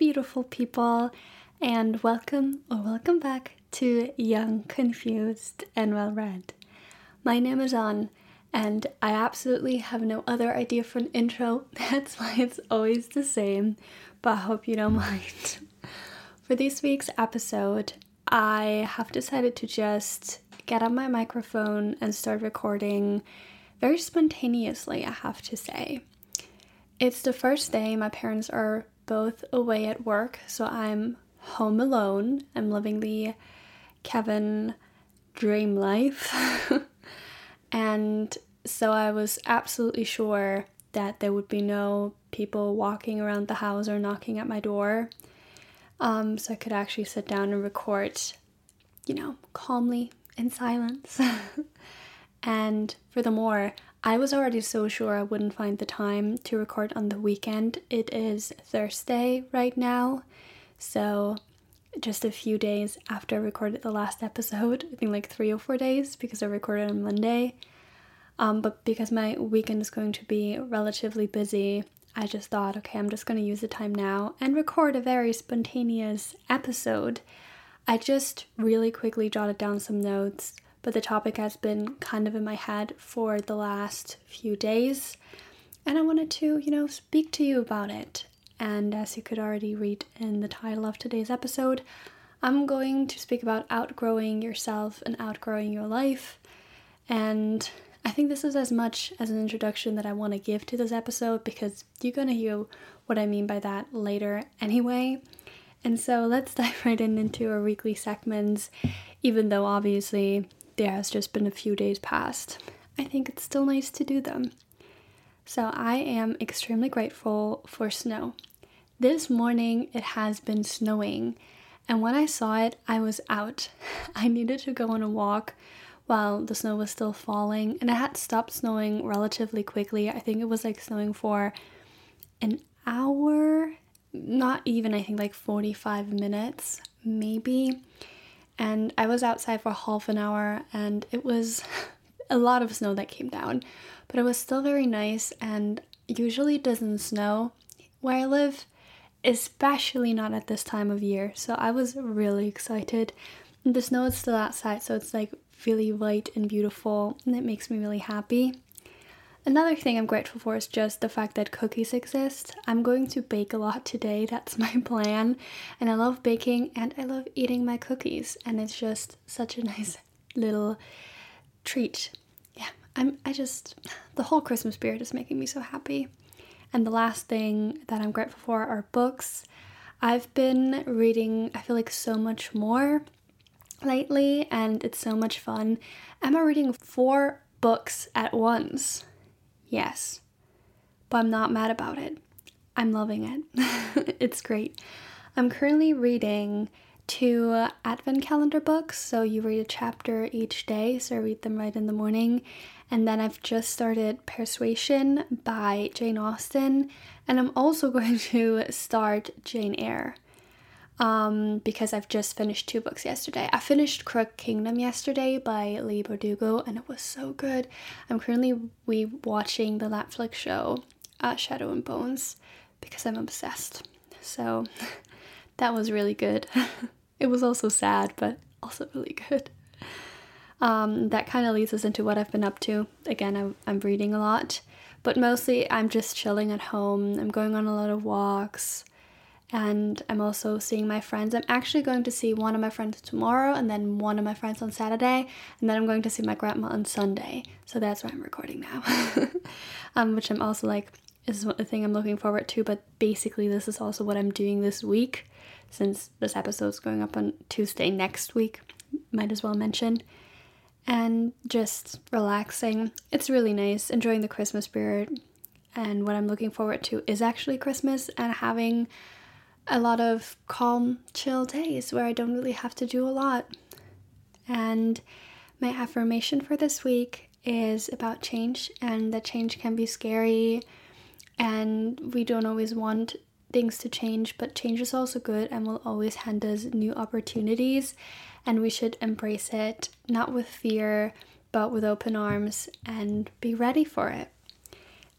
beautiful people, and welcome or welcome back to Young, Confused, and Well Read. My name is An, and I absolutely have no other idea for an intro. That's why it's always the same, but I hope you don't mind. For this week's episode, I have decided to just get on my microphone and start recording very spontaneously, I have to say. It's the first day my parents are both away at work, so I'm home alone. I'm living the Kevin dream life. and so I was absolutely sure that there would be no people walking around the house or knocking at my door. Um, so I could actually sit down and record, you know, calmly in silence. and furthermore, I was already so sure I wouldn't find the time to record on the weekend. It is Thursday right now, so just a few days after I recorded the last episode, I think like three or four days because I recorded on Monday. Um, but because my weekend is going to be relatively busy, I just thought, okay, I'm just going to use the time now and record a very spontaneous episode. I just really quickly jotted down some notes but the topic has been kind of in my head for the last few days, and I wanted to, you know, speak to you about it. And as you could already read in the title of today's episode, I'm going to speak about outgrowing yourself and outgrowing your life. And I think this is as much as an introduction that I want to give to this episode because you're going to hear what I mean by that later anyway. And so let's dive right in into our weekly segments, even though obviously there has just been a few days past, I think it's still nice to do them. So I am extremely grateful for snow. This morning it has been snowing, and when I saw it, I was out. I needed to go on a walk while the snow was still falling, and it had stopped snowing relatively quickly. I think it was like snowing for an hour, not even, I think like 45 minutes, maybe and I was outside for half an hour and it was a lot of snow that came down, but it was still very nice and usually doesn't snow where I live, especially not at this time of year. So I was really excited. The snow is still outside, so it's like really white and beautiful, and it makes me really happy. Another thing I'm grateful for is just the fact that cookies exist. I'm going to bake a lot today, that's my plan. And I love baking and I love eating my cookies, and it's just such a nice little treat. Yeah, I'm I just the whole Christmas spirit is making me so happy. And the last thing that I'm grateful for are books. I've been reading, I feel like so much more lately, and it's so much fun. I'm reading four books at once. Yes. But I'm not mad about it. I'm loving it. it's great. I'm currently reading two advent calendar books. So you read a chapter each day. So I read them right in the morning. And then I've just started Persuasion by Jane Austen. And I'm also going to start Jane Eyre um, because I've just finished two books yesterday. I finished Crooked Kingdom yesterday by Leigh Bardugo, and it was so good. I'm currently re watching the Netflix show uh, Shadow and Bones because I'm obsessed. So that was really good. it was also sad, but also really good. Um, that kind of leads us into what I've been up to. Again, I'm, I'm reading a lot, but mostly I'm just chilling at home. I'm going on a lot of walks and I'm also seeing my friends. I'm actually going to see one of my friends tomorrow and then one of my friends on Saturday, and then I'm going to see my grandma on Sunday. So that's why I'm recording now. um, which I'm also like, is the thing I'm looking forward to, but basically, this is also what I'm doing this week since this episode's going up on Tuesday next week. Might as well mention. And just relaxing. It's really nice, enjoying the Christmas spirit. And what I'm looking forward to is actually Christmas and having a lot of calm, chill days where I don't really have to do a lot. And my affirmation for this week is about change, and that change can be scary, and we don't always want things to change, but change is also good and will always hand us new opportunities, and we should embrace it not with fear but with open arms and be ready for it.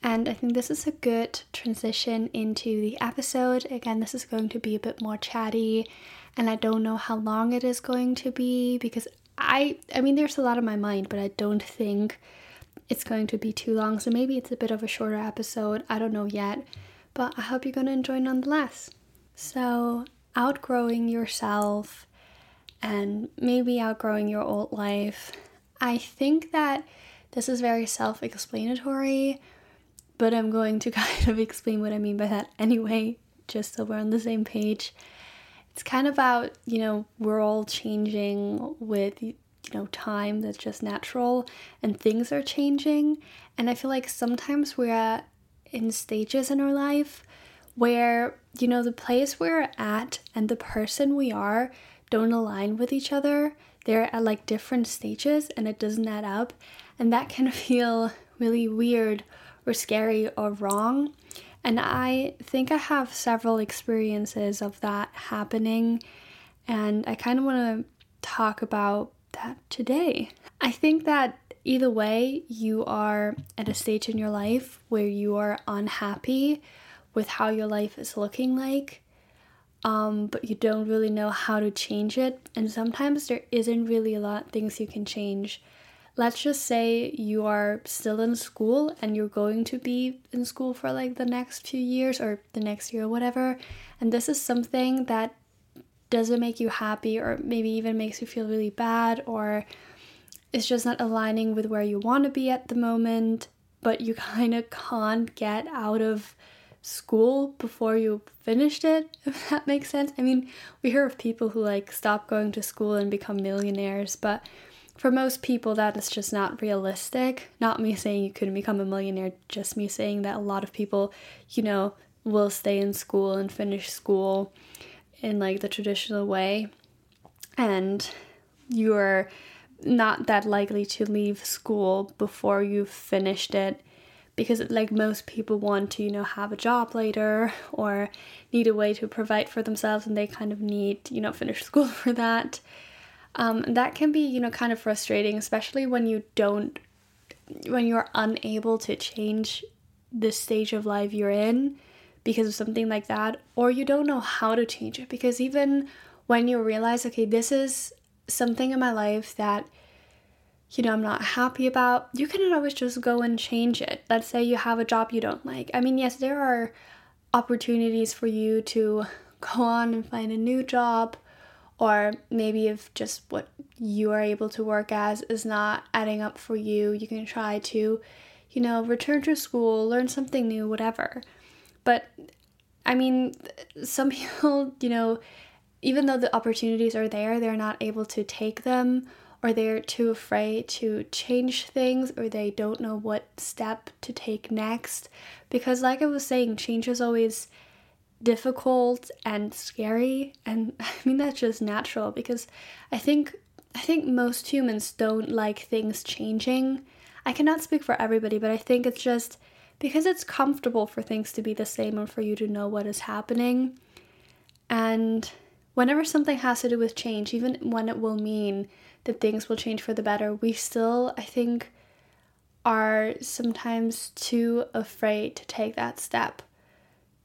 And I think this is a good transition into the episode. Again, this is going to be a bit more chatty, and I don't know how long it is going to be because I I mean there's a lot on my mind, but I don't think it's going to be too long. So maybe it's a bit of a shorter episode. I don't know yet, but I hope you're going to enjoy nonetheless. So, outgrowing yourself and maybe outgrowing your old life. I think that this is very self explanatory, but I'm going to kind of explain what I mean by that anyway, just so we're on the same page. It's kind of about, you know, we're all changing with, you know, time that's just natural and things are changing. And I feel like sometimes we're in stages in our life where, you know, the place we're at and the person we are don't align with each other. They're at like different stages and it doesn't add up. And that can feel really weird or scary or wrong. And I think I have several experiences of that happening. And I kind of want to talk about that today. I think that either way, you are at a stage in your life where you are unhappy with how your life is looking like, um, but you don't really know how to change it. And sometimes there isn't really a lot of things you can change. Let's just say you are still in school and you're going to be in school for like the next few years or the next year or whatever. And this is something that doesn't make you happy or maybe even makes you feel really bad or it's just not aligning with where you want to be at the moment, but you kind of can't get out of school before you finished it, if that makes sense. I mean, we hear of people who like stop going to school and become millionaires, but for most people, that is just not realistic. Not me saying you couldn't become a millionaire, just me saying that a lot of people, you know, will stay in school and finish school in like the traditional way. And you're not that likely to leave school before you've finished it because like most people want to you know have a job later or need a way to provide for themselves and they kind of need you know finish school for that um, that can be you know kind of frustrating especially when you don't when you're unable to change the stage of life you're in because of something like that or you don't know how to change it because even when you realize okay this is something in my life that you know, I'm not happy about, you cannot always just go and change it. Let's say you have a job you don't like. I mean, yes, there are opportunities for you to go on and find a new job, or maybe if just what you are able to work as is not adding up for you, you can try to, you know, return to school, learn something new, whatever. But I mean, some people, you know, even though the opportunities are there, they're not able to take them or they're too afraid to change things or they don't know what step to take next because like i was saying change is always difficult and scary and i mean that's just natural because i think i think most humans don't like things changing. I cannot speak for everybody but i think it's just because it's comfortable for things to be the same and for you to know what is happening. And whenever something has to do with change even when it will mean that things will change for the better, we still, I think, are sometimes too afraid to take that step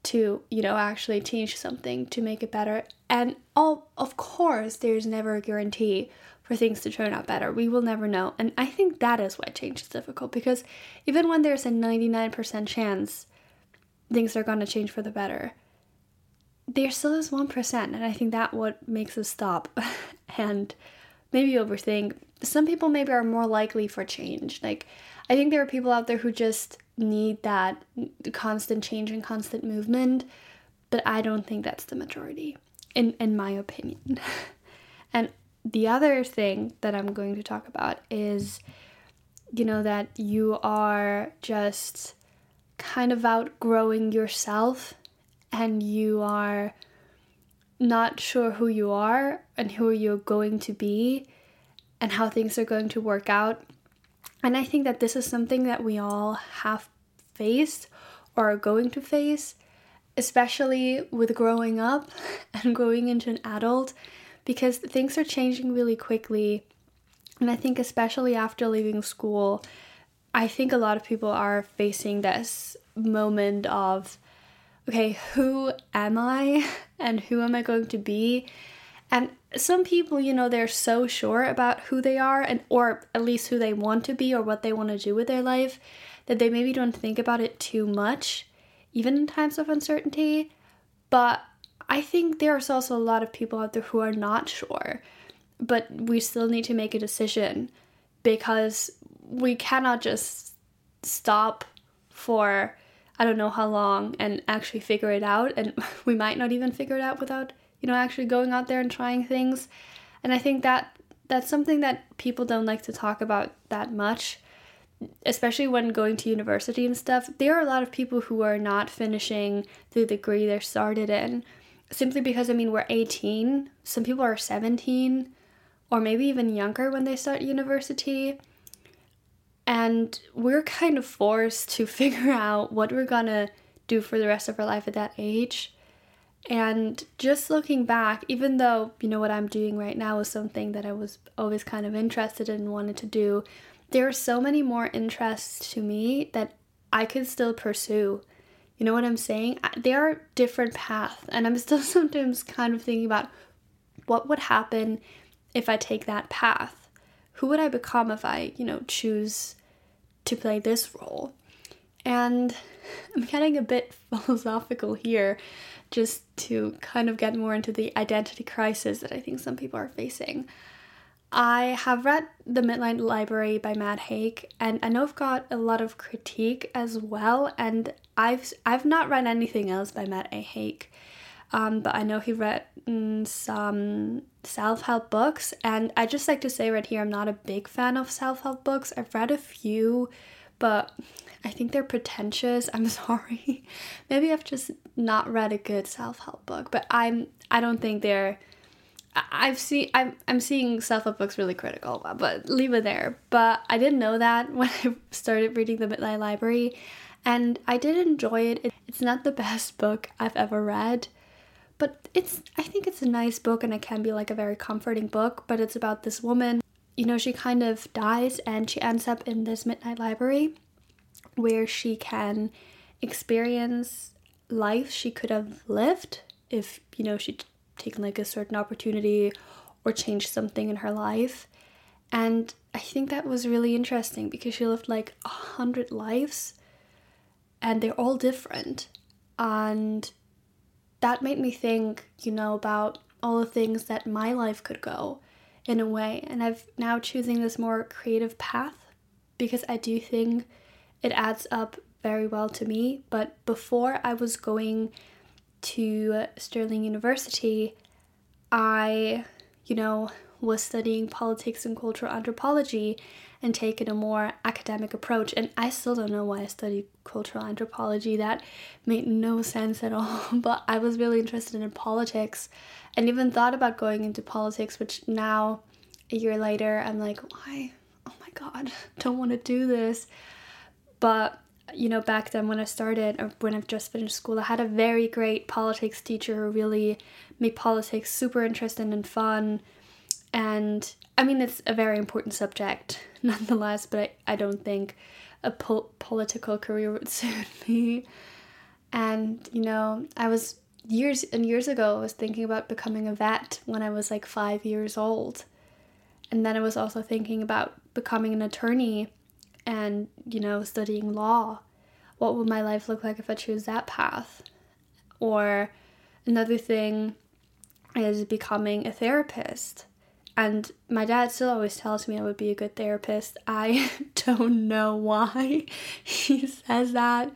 to, you know, actually change something to make it better. And all, of course, there's never a guarantee for things to turn out better. We will never know. And I think that is why change is difficult because even when there's a 99% chance things are going to change for the better, there still is 1%. And I think that what makes us stop and maybe overthink. Some people maybe are more likely for change. Like, I think there are people out there who just need that constant change and constant movement, but I don't think that's the majority, in, in my opinion. and the other thing that I'm going to talk about is, you know, that you are just kind of outgrowing yourself and you are not sure who you are and who you're going to be and how things are going to work out. And I think that this is something that we all have faced or are going to face, especially with growing up and growing into an adult, because things are changing really quickly. And I think, especially after leaving school, I think a lot of people are facing this moment of, okay, who am I and who am I going to be? And some people, you know, they're so sure about who they are and or at least who they want to be or what they want to do with their life that they maybe don't think about it too much, even in times of uncertainty. But I think there's also a lot of people out there who are not sure, but we still need to make a decision because we cannot just stop for I don't know how long and actually figure it out. And we might not even figure it out without, you know, actually going out there and trying things. And I think that that's something that people don't like to talk about that much, especially when going to university and stuff. There are a lot of people who are not finishing the degree they started in simply because, I mean, we're 18. Some people are 17 or maybe even younger when they start university. And we're kind of forced to figure out what we're gonna do for the rest of our life at that age. And just looking back, even though, you know, what I'm doing right now is something that I was always kind of interested in and wanted to do, there are so many more interests to me that I could still pursue. You know what I'm saying? There are different paths, and I'm still sometimes kind of thinking about what would happen if I take that path. Who would I become if I, you know, choose to play this role. And I'm getting a bit philosophical here just to kind of get more into the identity crisis that I think some people are facing. I have read The Midnight Library by Matt Haig and I know I've got a lot of critique as well and I've I've not read anything else by Matt A. Haig. Um, but I know he read some self help books, and I just like to say right here, I'm not a big fan of self help books. I've read a few, but I think they're pretentious. I'm sorry. Maybe I've just not read a good self help book, but I'm I don't think they're. I've seen I'm I'm seeing self help books really critical, but leave it there. But I didn't know that when I started reading the Midnight Library, and I did enjoy it. It's not the best book I've ever read, but it's I think it's a nice book and it can be like a very comforting book, but it's about this woman. You know, she kind of dies and she ends up in this midnight library where she can experience life she could have lived if, you know, she'd taken like a certain opportunity or changed something in her life. And I think that was really interesting because she lived like a hundred lives and they're all different. And that made me think, you know, about all the things that my life could go in a way. And I've now choosing this more creative path because I do think it adds up very well to me. But before I was going to Stirling University, I, you know, was studying politics and cultural anthropology and taken a more academic approach. And I still don't know why I studied cultural anthropology. That made no sense at all. But I was really interested in politics and even thought about going into politics, which now, a year later, I'm like, why? Oh my god, don't want to do this. But you know, back then when I started, or when I've just finished school, I had a very great politics teacher who really made politics super interesting and fun and I mean, it's a very important subject nonetheless, but I, I don't think a po- political career would suit me. And, you know, I was years and years ago, I was thinking about becoming a vet when I was like five years old. And then I was also thinking about becoming an attorney and, you know, studying law. What would my life look like if I chose that path? Or another thing is becoming a therapist and my dad still always tells me I would be a good therapist. I don't know why he says that,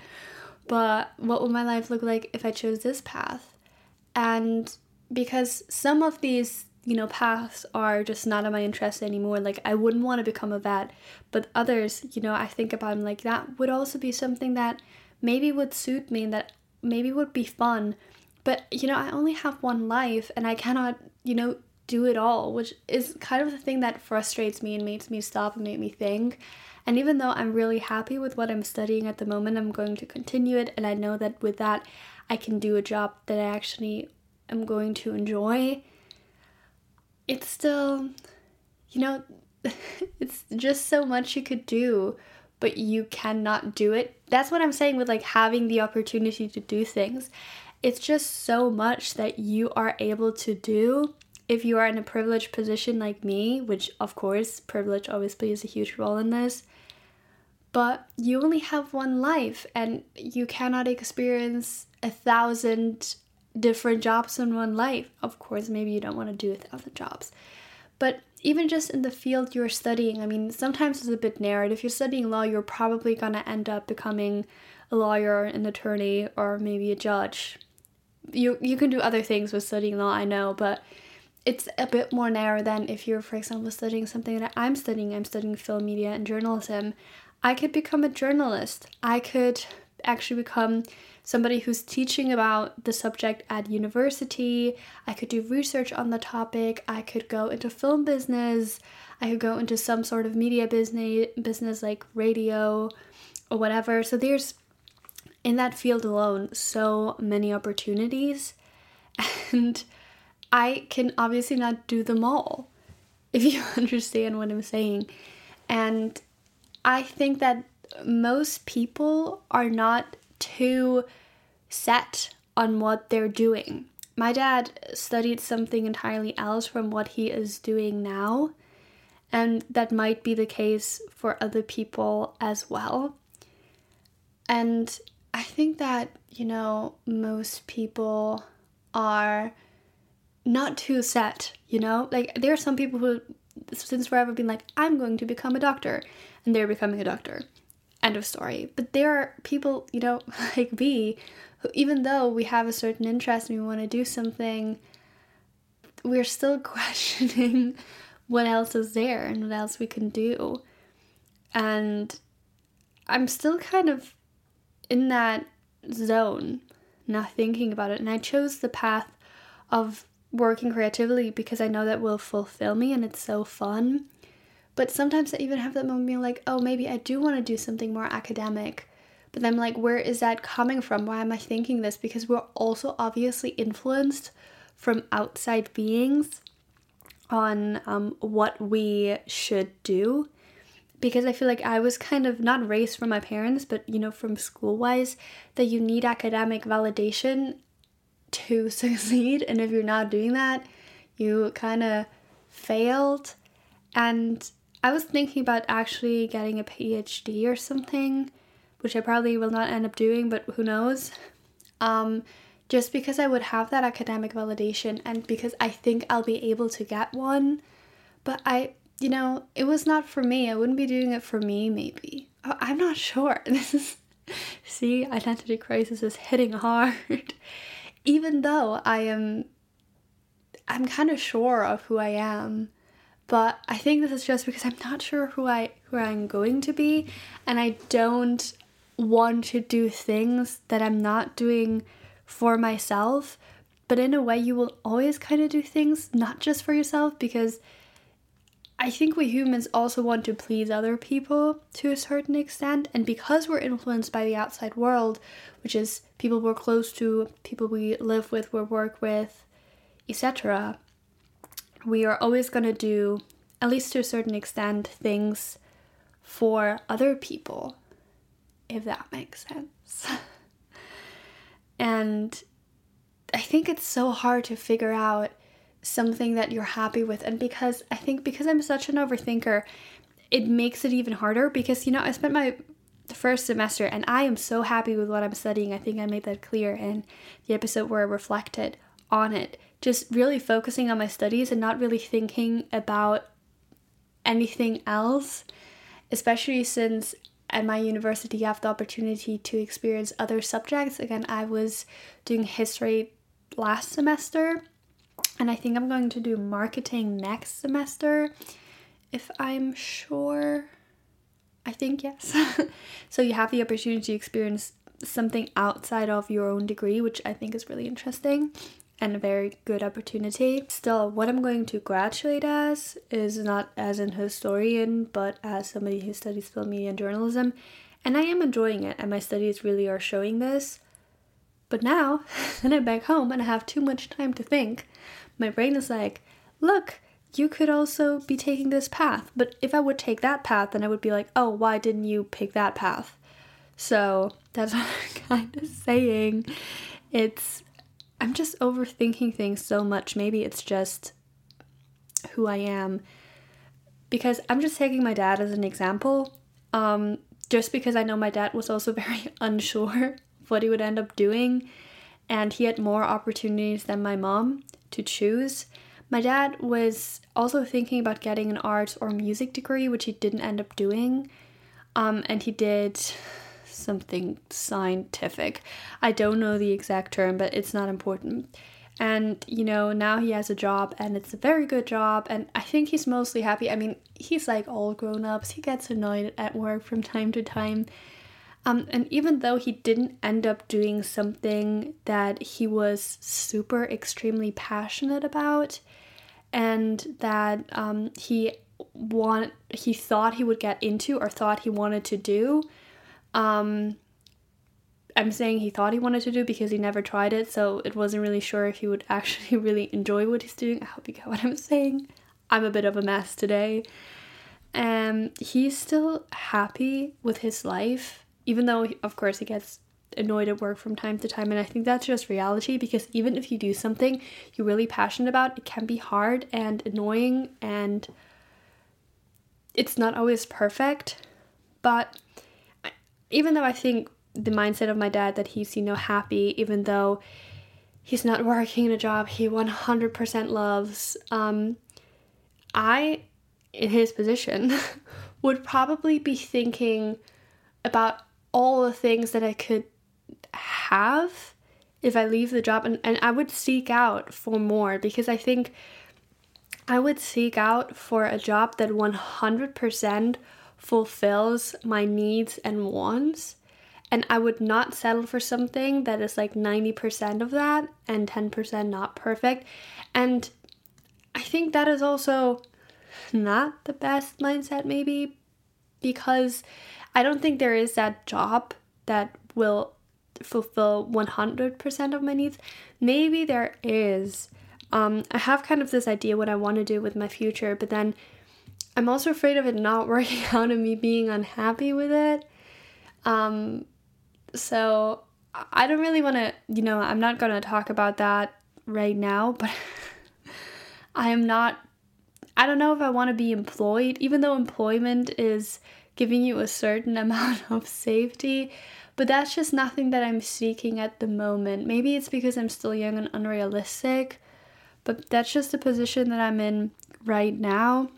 but what would my life look like if I chose this path? And because some of these, you know, paths are just not of my interest anymore, like I wouldn't want to become a vet, but others, you know, I think about them like that would also be something that maybe would suit me and that maybe would be fun. But, you know, I only have one life and I cannot, you know, do it all, which is kind of the thing that frustrates me and makes me stop and make me think. And even though I'm really happy with what I'm studying at the moment, I'm going to continue it. And I know that with that, I can do a job that I actually am going to enjoy. It's still, you know, it's just so much you could do. but you cannot do it. That's what I'm saying with like having the opportunity to do things. It's just so much that you are able to do if you are in a privileged position like me, which of course, privilege always plays a huge role in this. But you only have one life and you cannot experience a thousand different jobs in one life. Of course, maybe you don't want to do a thousand jobs. But even just in the field you're studying, I mean, sometimes it's a bit narrowed. If you're studying law, you're probably going to end up becoming a lawyer, an attorney, or maybe a judge. You, you can do other things with studying law, I know, but it's a bit more narrow than if you're, for example, studying something that I'm studying. I'm studying film media and journalism. I could become a journalist. I could actually become somebody who's teaching about the subject at university. I could do research on the topic. I could go into film business. I could go into some sort of media business business like radio or whatever. So there's in that field alone so many opportunities and I can obviously not do them all if you understand what I'm saying. And I think that most people are not too set on what they're doing. My dad studied something entirely else from what he is doing now, and that might be the case for other people as well. And I think that, you know, most people are not too set, you know? Like, there are some people who, since forever, been like, I'm going to become a doctor, and they're becoming a doctor. End of story. But there are people, you know, like me, who, even though we have a certain interest and we want to do something, we're still questioning what else is there and what else we can do. And I'm still kind of in that zone, not thinking about it. And I chose the path of working creatively because I know that will fulfill me and it's so fun. But sometimes I even have that moment being like, oh, maybe I do want to do something more academic. But then, I'm like, where is that coming from? Why am I thinking this? Because we're also obviously influenced from outside beings on um, what we should do. Because I feel like I was kind of not raised from my parents, but you know, from school wise, that you need academic validation to succeed. And if you're not doing that, you kind of failed. And I was thinking about actually getting a PhD or something, which I probably will not end up doing, but who knows. Um, just because I would have that academic validation and because I think I'll be able to get one. But I, you know, it was not for me. I wouldn't be doing it for me, maybe. Oh, I'm not sure. This is, see, identity crisis is hitting hard. Even though I am, I'm kind of sure of who I am but I think this is just because I'm not sure who I who I'm going to be and I don't want to do things that I'm not doing for myself. But in a way you will always kind of do things not just for yourself because I think we humans also want to please other people to a certain extent and because we're influenced by the outside world which is people we're close to people we live with we work with etc we are always going to do, at least to a certain extent, things for other people, if that makes sense. and I think it's so hard to figure out something that you're happy with. And because I think because I'm such an overthinker, it makes it even harder because, you know, I spent my first semester and I am so happy with what I'm studying. I think I made that clear in the episode where I reflected on it just really focusing on my studies and not really thinking about anything else, especially since at my university I have the opportunity to experience other subjects. Again, I was doing history last semester, and I think I'm going to do marketing next semester if I'm sure. I think yes. so you have the opportunity to experience something outside of your own degree, which I think is really interesting and a very good opportunity. Still, what I'm going to graduate as is not as an historian, but as somebody who studies film media and journalism, and I am enjoying it, and my studies really are showing this. But now, then I'm back home and I have too much time to think. My brain is like, look, you could also be taking this path. But if I would take that path, then I would be like, oh, why didn't you pick that path? So that's what I'm kind of saying. It's, I'm just overthinking things so much. Maybe it's just who I am. Because I'm just taking my dad as an example. Um, just because I know my dad was also very unsure what he would end up doing, and he had more opportunities than my mom to choose. My dad was also thinking about getting an art or music degree, which he didn't end up doing. Um, and he did something scientific. I don't know the exact term, but it's not important. And you know, now he has a job and it's a very good job, and I think he's mostly happy. I mean, he's like all grown ups, he gets annoyed at work from time to time. Um, and even though he didn't end up doing something that he was super extremely passionate about, and that um, he want he thought he would get into or thought he wanted to do. Um, I'm saying he thought he wanted to do because he never tried it, so it wasn't really sure if he would actually really enjoy what he's doing. I hope you get what I'm saying. I'm a bit of a mess today. Um, he's still happy with his life, even though, of course, he gets annoyed at work from time to time and i think that's just reality because even if you do something you're really passionate about it can be hard and annoying and it's not always perfect. But even though i think the mindset of my dad that he's you know happy even though he's not working in a job he 100% loves um i in his position would probably be thinking about all the things that i could have if I leave the job and, and I would seek out for more because I think I would seek out for a job that 100% fulfills my needs and wants and I would not settle for something that is like 90% of that and 10% not perfect. And I think that is also not the best mindset, maybe, because I don't think there is that job that will fulfill 100% of my needs. Maybe there is. Um, I have kind of this idea what I want to do with my future, but then I'm also afraid of it not working out and me being unhappy with it. Um, so I don't really want to, you know, I'm not going to talk about that right now, but I am not, I don't know if I want to be employed, even though employment is giving you a certain amount of safety. But that's just nothing that I'm seeking at the moment. Maybe it's because I'm still young and unrealistic, but that's just the position that I'm in right now.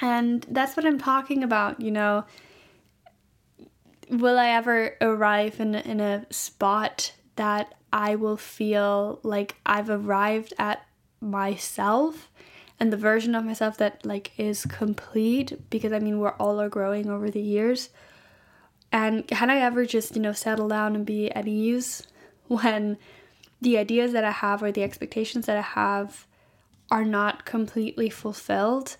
And that's what I'm talking about, you know. Will I ever arrive in, in a spot that I will feel like I've arrived at myself and the version of myself that like is complete because I mean we're all are growing over the years. And can I ever just, you know, settle down and be at ease when the ideas that I have or the expectations that I have are not completely fulfilled?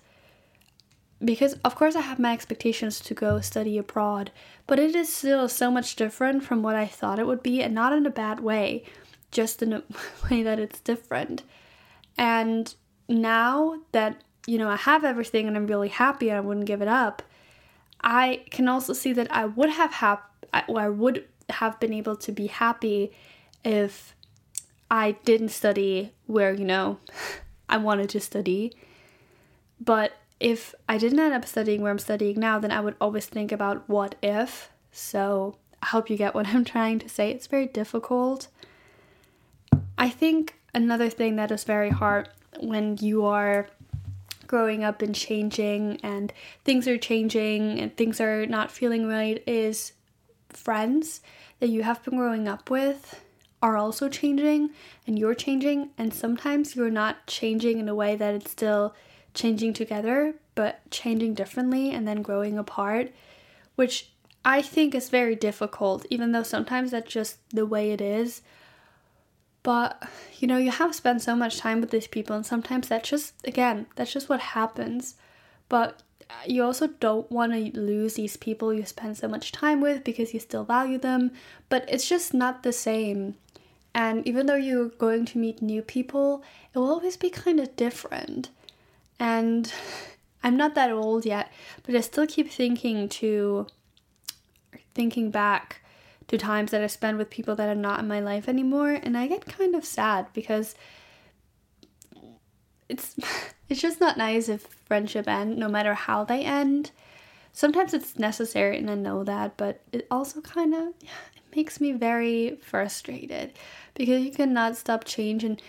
Because, of course, I have my expectations to go study abroad, but it is still so much different from what I thought it would be, and not in a bad way, just in a way that it's different. And now that, you know, I have everything and I'm really happy and I wouldn't give it up, I can also see that I would have hap- I would have been able to be happy if I didn't study where, you know, I wanted to study. But if I didn't end up studying where I'm studying now, then I would always think about what if. So I hope you get what I'm trying to say. It's very difficult. I think another thing that is very hard when you are growing up and changing and things are changing and things are not feeling right is friends that you have been growing up with are also changing and you're changing. And sometimes you're not changing in a way that it's still changing together but changing differently and then growing apart which I think is very difficult even though sometimes that's just the way it is but you know, you have spent so much time with these people, and sometimes that's just, again, that's just what happens. But uh, you also don't want to lose these people you spend so much time with because you still value them, but it's just not the same. And even though you're going to meet new people, it will always be kind of different. And I'm not that old yet, but I still keep thinking to thinking back to times that I spend with people that are not in my life anymore and I get kind of sad because it's it's just not nice if friendship end no matter how they end. Sometimes it's necessary and I know that, but it also kind of it makes me very frustrated because you cannot stop change and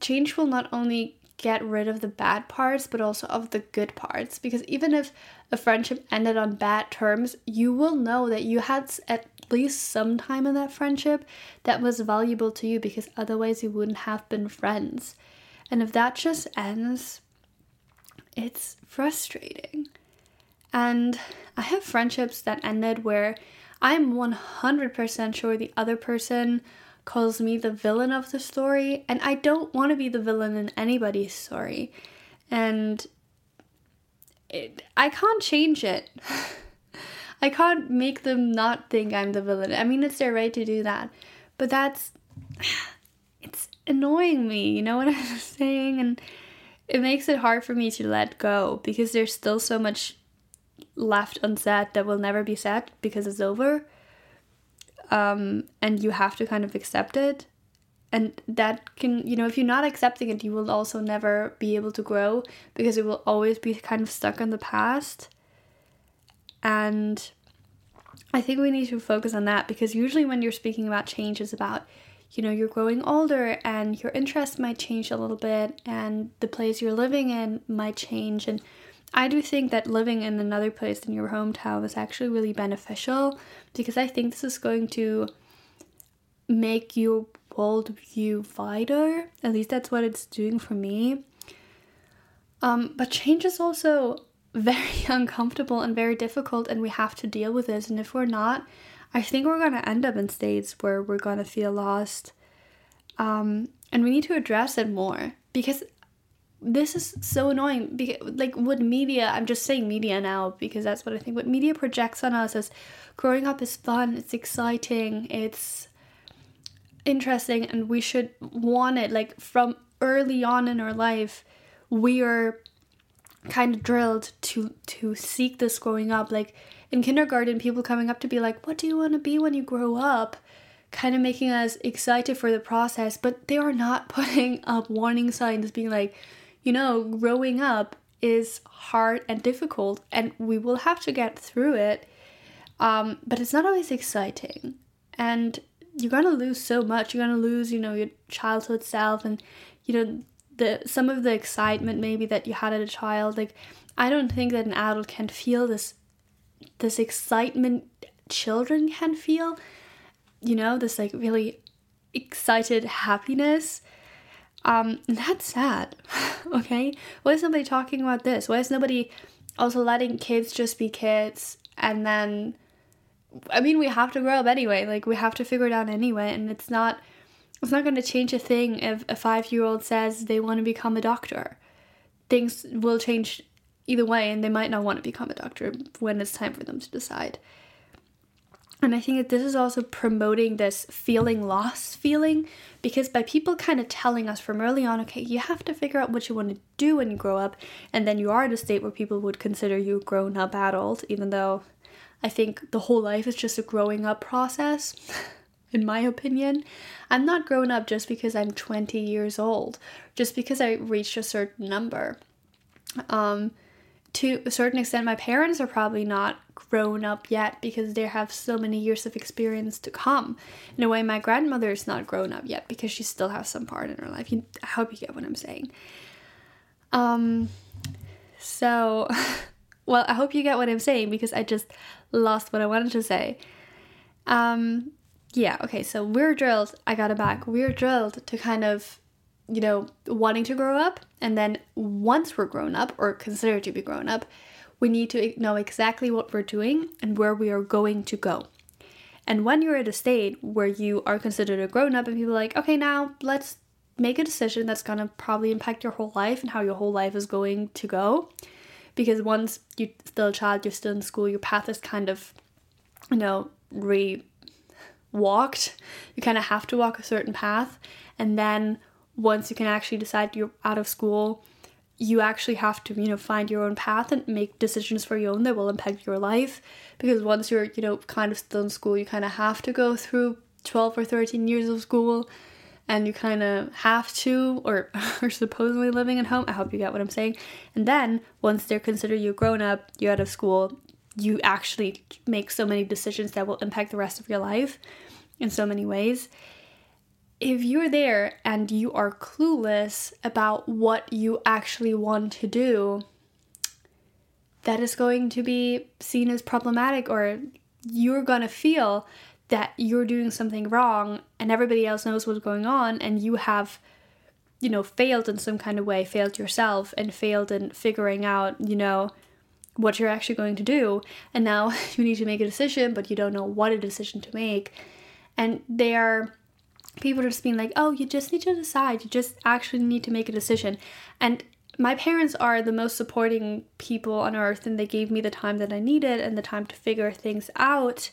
change will not only get rid of the bad parts but also of the good parts because even if a friendship ended on bad terms you will know that you had at least some time in that friendship that was valuable to you because otherwise you wouldn't have been friends and if that just ends it's frustrating and i have friendships that ended where i'm 100% sure the other person calls me the villain of the story, and I don't want to be the villain in anybody's story. And it, I can't change it. I can't make them not think I'm the villain. I mean, it's their right to do that. But that's. It's annoying me, you know what I'm saying? And it makes it hard for me to let go because there's still so much left unsaid that will never be said because it's over um, and you have to kind of accept it and that can you know if you're not accepting it you will also never be able to grow because it will always be kind of stuck in the past and i think we need to focus on that because usually when you're speaking about change it's about you know you're growing older and your interests might change a little bit and the place you're living in might change and I do think that living in another place than your hometown is actually really beneficial because I think this is going to make your world view wider. At least that's what it's doing for me. Um, but change is also very uncomfortable and very difficult, and we have to deal with this. And if we're not, I think we're going to end up in states where we're going to feel lost. Um, and we need to address it more because this is so annoying because like what media i'm just saying media now because that's what i think what media projects on us as growing up is fun it's exciting it's interesting and we should want it like from early on in our life we are kind of drilled to to seek this growing up like in kindergarten people coming up to be like what do you want to be when you grow up kind of making us excited for the process but they are not putting up warning signs being like you know, growing up is hard and difficult, and we will have to get through it. Um, but it's not always exciting, and you're gonna lose so much. You're gonna lose, you know, your childhood self, and you know, the some of the excitement maybe that you had as a child. Like, I don't think that an adult can feel this this excitement children can feel. You know, this like really excited happiness um, that's sad. okay? Why is nobody talking about this? Why is nobody also letting kids just be kids and then I mean we have to grow up anyway. Like we have to figure it out anyway and it's not it's not going to change a thing if a 5-year-old says they want to become a doctor. Things will change either way and they might not want to become a doctor when it's time for them to decide. And I think that this is also promoting this feeling lost feeling because by people kind of telling us from early on, okay, you have to figure out what you want to do when you grow up, and then you are at a state where people would consider you a grown up adult, even though I think the whole life is just a growing up process, in my opinion. I'm not grown up just because I'm 20 years old, just because I reached a certain number. Um, to a certain extent, my parents are probably not grown up yet because they have so many years of experience to come. In a way, my grandmother is not grown up yet because she still has some part in her life. You, I hope you get what I'm saying. Um, so, well, I hope you get what I'm saying because I just lost what I wanted to say. Um, yeah, okay, so we're drilled, I got it back. We're drilled to kind of you know, wanting to grow up. And then once we're grown up or considered to be grown up, we need to know exactly what we're doing and where we are going to go. And when you're at a state where you are considered a grown up and people are like, okay, now let's make a decision that's to probably impact your whole life and how your whole life is going to go. Because once you're still a child, you're still in school, your path is kind of, you know, re walked. You kind of have to walk a certain path. And then once you can actually decide you're out of school, you actually have to you know find your own path and make decisions for your own that will impact your life because once you're you know kind of still in school you kind of have to go through 12 or 13 years of school and you kind of have to or are supposedly living at home i hope you get what i'm saying and then once they're considered you grown up you're out of school you actually make so many decisions that will impact the rest of your life in so many ways. If you're there and you are clueless about what you actually want to do, that is going to be seen as problematic, or you're going to feel that you're doing something wrong and everybody else knows what's going on, and you have, you know, failed in some kind of way, failed yourself, and failed in figuring out, you know, what you're actually going to do. And now you need to make a decision, but you don't know what a decision to make. And they are people are just being like, oh, you just need to decide. You just actually need to make a decision. And my parents are the most supporting people on earth, and they gave me the time that I needed and the time to figure things out.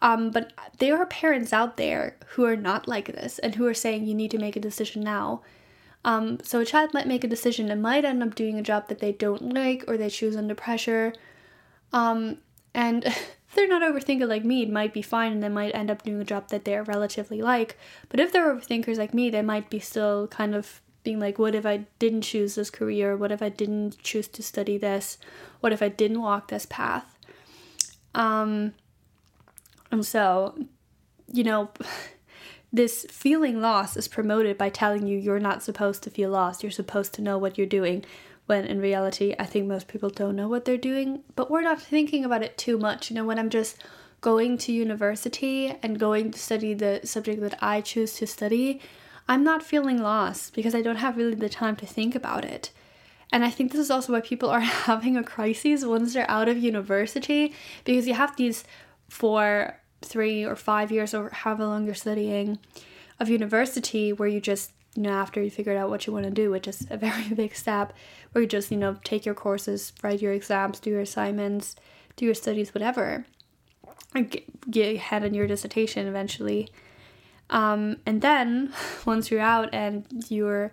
Um, but there are parents out there who are not like this and who are saying you need to make a decision now. Um, so a child might make a decision and might end up doing a job that they don't like or they choose under pressure. Um, and if they're not overthinker like me, it might be fine and they might end up doing a job that they're relatively like. But if they're overthinkers like me, they might be still kind of being like, what if I didn't choose this career? What if I didn't choose to study this? What if I didn't walk this path? Um, and so, you know, this feeling lost is promoted by telling you you're not supposed to feel lost. You're supposed to know what you're doing when in reality, I think most people don't know what they're doing, but we're not thinking about it too much. You know, when I'm just going to university and going to study the subject that I choose to study, I'm not feeling lost because I don't have really the time to think about it. And I think this is also why people are having a crisis once they're out of university because you have these four, three, or five years or however long you're studying of university where you just you know, after you figured out what you want to do, which is a very big step, where you just, you know, take your courses, write your exams, do your assignments, do your studies, whatever, and get, get ahead on your dissertation eventually. Um, and then once you're out and you're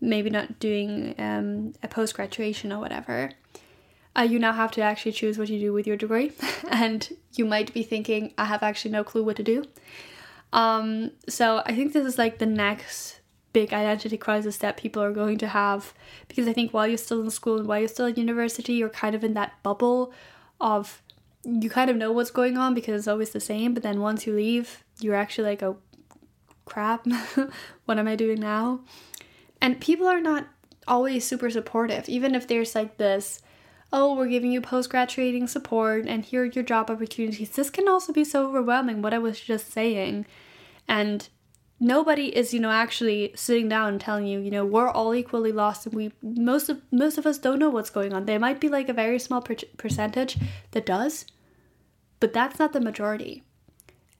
maybe not doing um, a post graduation or whatever, uh, you now have to actually choose what you do with your degree. and you might be thinking, I have actually no clue what to do. Um, so I think this is like the next big identity crisis that people are going to have because I think while you're still in school and while you're still at university, you're kind of in that bubble of you kind of know what's going on because it's always the same, but then once you leave, you're actually like, oh crap, what am I doing now? And people are not always super supportive, even if there's like this, oh, we're giving you post graduating support and here are your job opportunities. This can also be so overwhelming, what I was just saying. And nobody is you know actually sitting down and telling you you know we're all equally lost and we most of most of us don't know what's going on there might be like a very small per- percentage that does but that's not the majority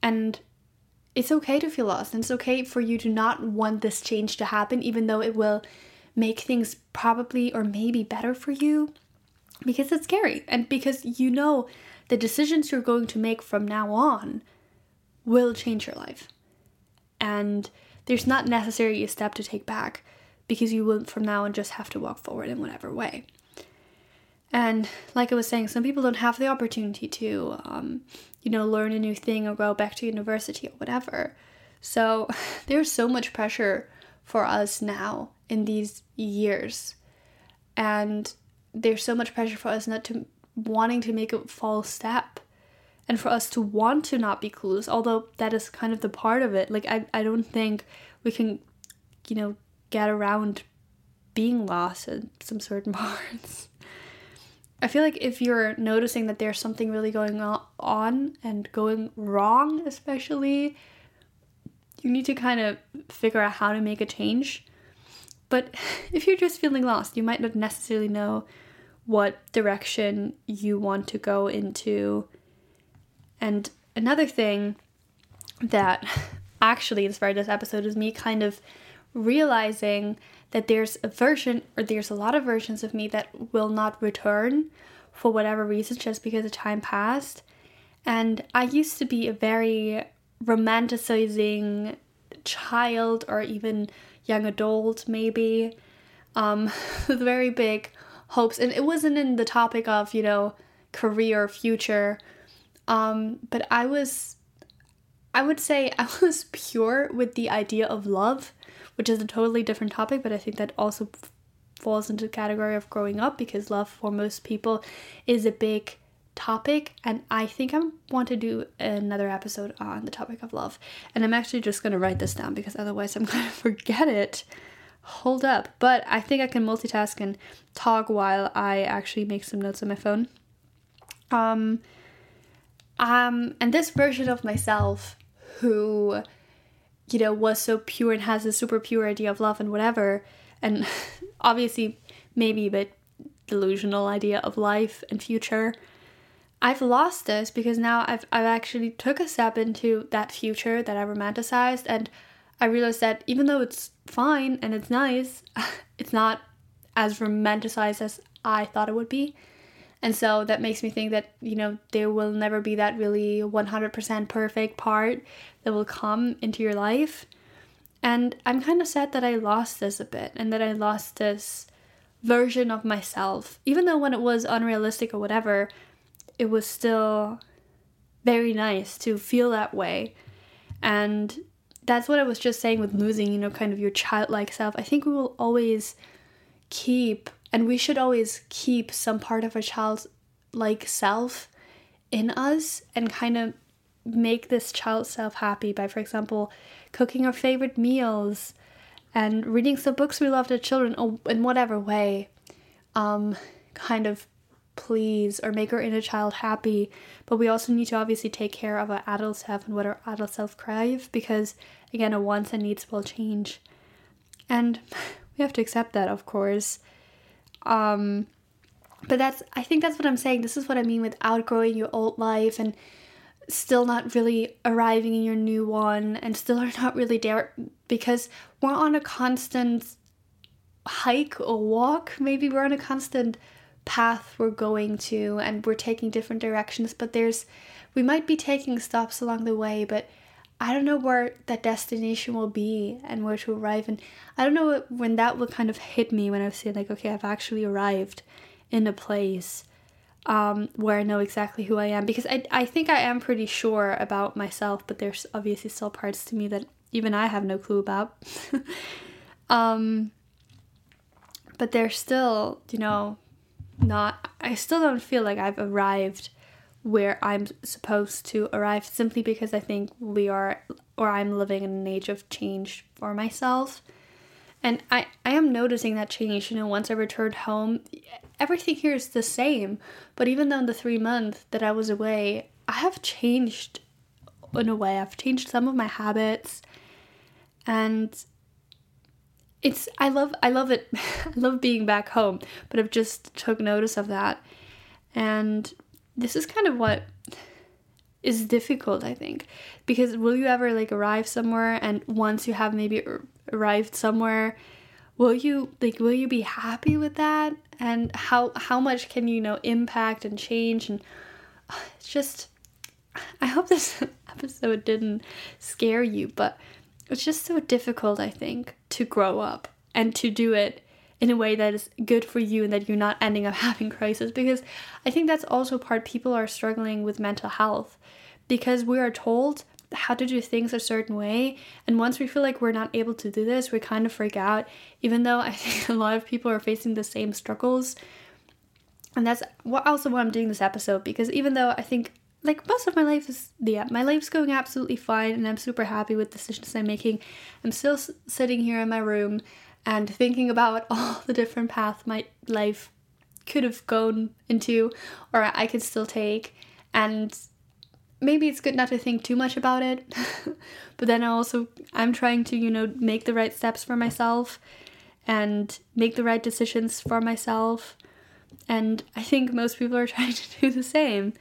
and it's okay to feel lost and it's okay for you to not want this change to happen even though it will make things probably or maybe better for you because it's scary and because you know the decisions you're going to make from now on will change your life and there's not necessarily a step to take back because you will from now on just have to walk forward in whatever way. And like I was saying, some people don't have the opportunity to, um, you know, learn a new thing or go back to university or whatever. So there's so much pressure for us now in these years. And there's so much pressure for us not to wanting to make a false step and for us to want to not be clueless although that is kind of the part of it. Like i, I don't think we can you know get around being lost in some certain parts. I feel like if you're noticing that there's something really going on and going wrong especially you need to kind of figure out how to make a change but if you're just feeling lost you might not necessarily know what direction you want to go into and another thing that actually inspired this episode is me kind of realizing that there's a version or there's a lot of versions of me that will not return for whatever reason just because the time passed. And I used to be a very romanticizing child or even young adult, maybe. um, with very big hopes. And it wasn't in the topic of, you know, career, future. Um, but I was, I would say I was pure with the idea of love, which is a totally different topic, but I think that also falls into the category of growing up because love for most people is a big topic and I think I want to do another episode on the topic of love. And I'm actually just going to write this down because otherwise I'm going to forget it. Hold up. But I think I can multitask and talk while I actually make some notes on my phone. Um um and this version of myself who you know was so pure and has a super pure idea of love and whatever and obviously maybe a bit delusional idea of life and future. I've lost this because now I've I've actually took a step into that future that I romanticized and I realized that even though it's fine and it's nice, it's not as romanticized as I thought it would be. And so that makes me think that, you know, there will never be that really 100% perfect part that will come into your life. And I'm kind of sad that I lost this a bit and that I lost this version of myself. Even though when it was unrealistic or whatever, it was still very nice to feel that way. And that's what I was just saying with losing, you know, kind of your childlike self. I think we will always keep, and we should always keep some part of our childlike self in us and kind of make this child self happy by, for example, cooking our favorite meals and reading some books we loved as children, or in whatever way, um, kind of please or make our inner child happy. But we also need to obviously take care of our adult self and what our adult self crave because, again, our wants and needs will change. And we have to accept that, of course. Um, but that's, I think that's what I'm saying. This is what I mean with outgrowing your old life and still not really arriving in your new one and still are not really there because we're on a constant hike or walk. Maybe we're on a constant path we're going to and we're taking different directions, but there's we might be taking stops along the way, but I don't know where that destination will be and where to arrive. And I don't know when that will kind of hit me when I say like, okay, I've actually arrived in a place um, where I know exactly who I am because I, I think I am pretty sure about myself, but there's obviously still parts to me that even I have no clue about. um, but there's still, you know, not, I still don't feel like I've arrived where I'm supposed to arrive simply because I think we are, or I'm living in an age of change for myself. And I, I am noticing that change, you know, once I returned home, everything here is the same. But even though in the three months that I was away, I have changed in a way. I've changed some of my habits. And it's I love I love it. I love being back home, but I've just took notice of that. And this is kind of what is difficult, I think. Because will you ever like arrive somewhere and once you have maybe arrived somewhere will you like will you be happy with that and how how much can you know impact and change and uh, it's just i hope this episode didn't scare you but it's just so difficult i think to grow up and to do it in a way that is good for you and that you're not ending up having crisis because i think that's also part people are struggling with mental health because we are told how to do things a certain way. And once we feel like we're not able to do this, we kind of freak out, even though I think a lot of people are facing the same struggles. And that's also why I'm doing this episode because even though I think like most of my life is yeah my life's going absolutely fine and i'm super happy with decisions i'm making. I'm still s- sitting here in my room and thinking about all the different paths my life could have gone into or i could still take. And maybe it's good not to think too much about it but then I also i'm trying to you know make the right steps for myself and make the right decisions for myself. And i think most people are trying to do the same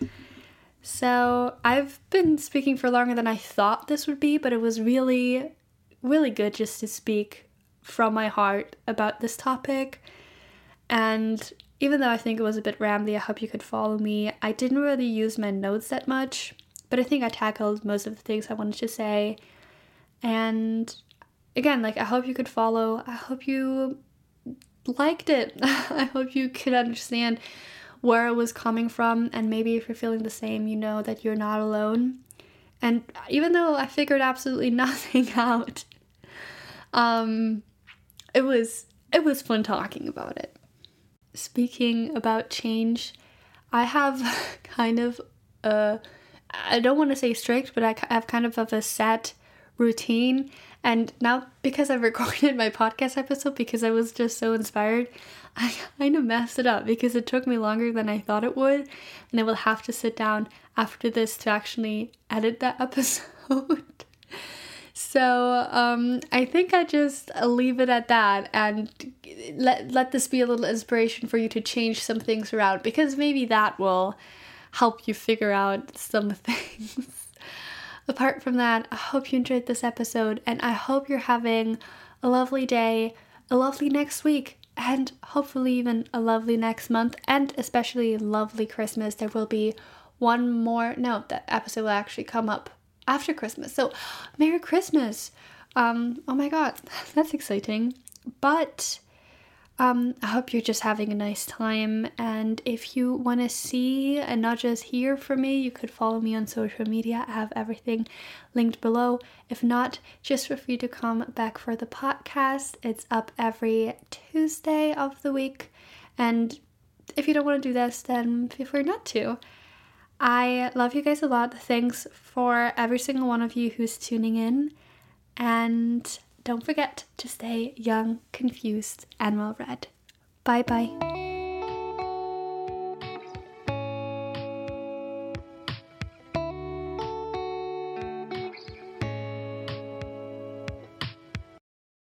so i've been speaking for longer than i thought this would be but it was really really good just to speak from my heart about this topic and even though I think it was a bit rambly, I hope you could follow me. I didn't really use my notes that much. But I think I tackled most of the things I wanted to say. And again, like I hope you could follow. I hope you liked it. I hope you could understand where it was coming from. And maybe if you're feeling the same, you know that you're not alone. And even though I figured absolutely nothing out, um, it was it was fun talking about it. Speaking about change, I have kind of a I don't want to say strict, but I have kind of of a set routine. And now, because I've recorded my podcast episode because I was just so inspired, I kind of messed it up because it took me longer than I thought it would. And I will have to sit down after this to actually edit that episode. so um, I think I just leave it at that and let, let this be a little inspiration for you to change some things around because maybe that will help you figure out some things. Apart from that, I hope you enjoyed this episode and I hope you're having a lovely day, a lovely next week, and hopefully even a lovely next month, and especially lovely Christmas. There will be one more, no, that episode will actually come up after Christmas. So, Merry Christmas! Um, oh my god, that's exciting. But um, I hope you're just having a nice time. And if you want to see and not just hear from me, you could follow me on social media. I have everything linked below. If not, just feel free to come back for the podcast. It's up every Tuesday of the week. And if you don't want to do this, then feel free not to. I love you guys a lot. Thanks for every single one of you who's tuning in. And don't forget to stay young, confused, and well read. Bye bye.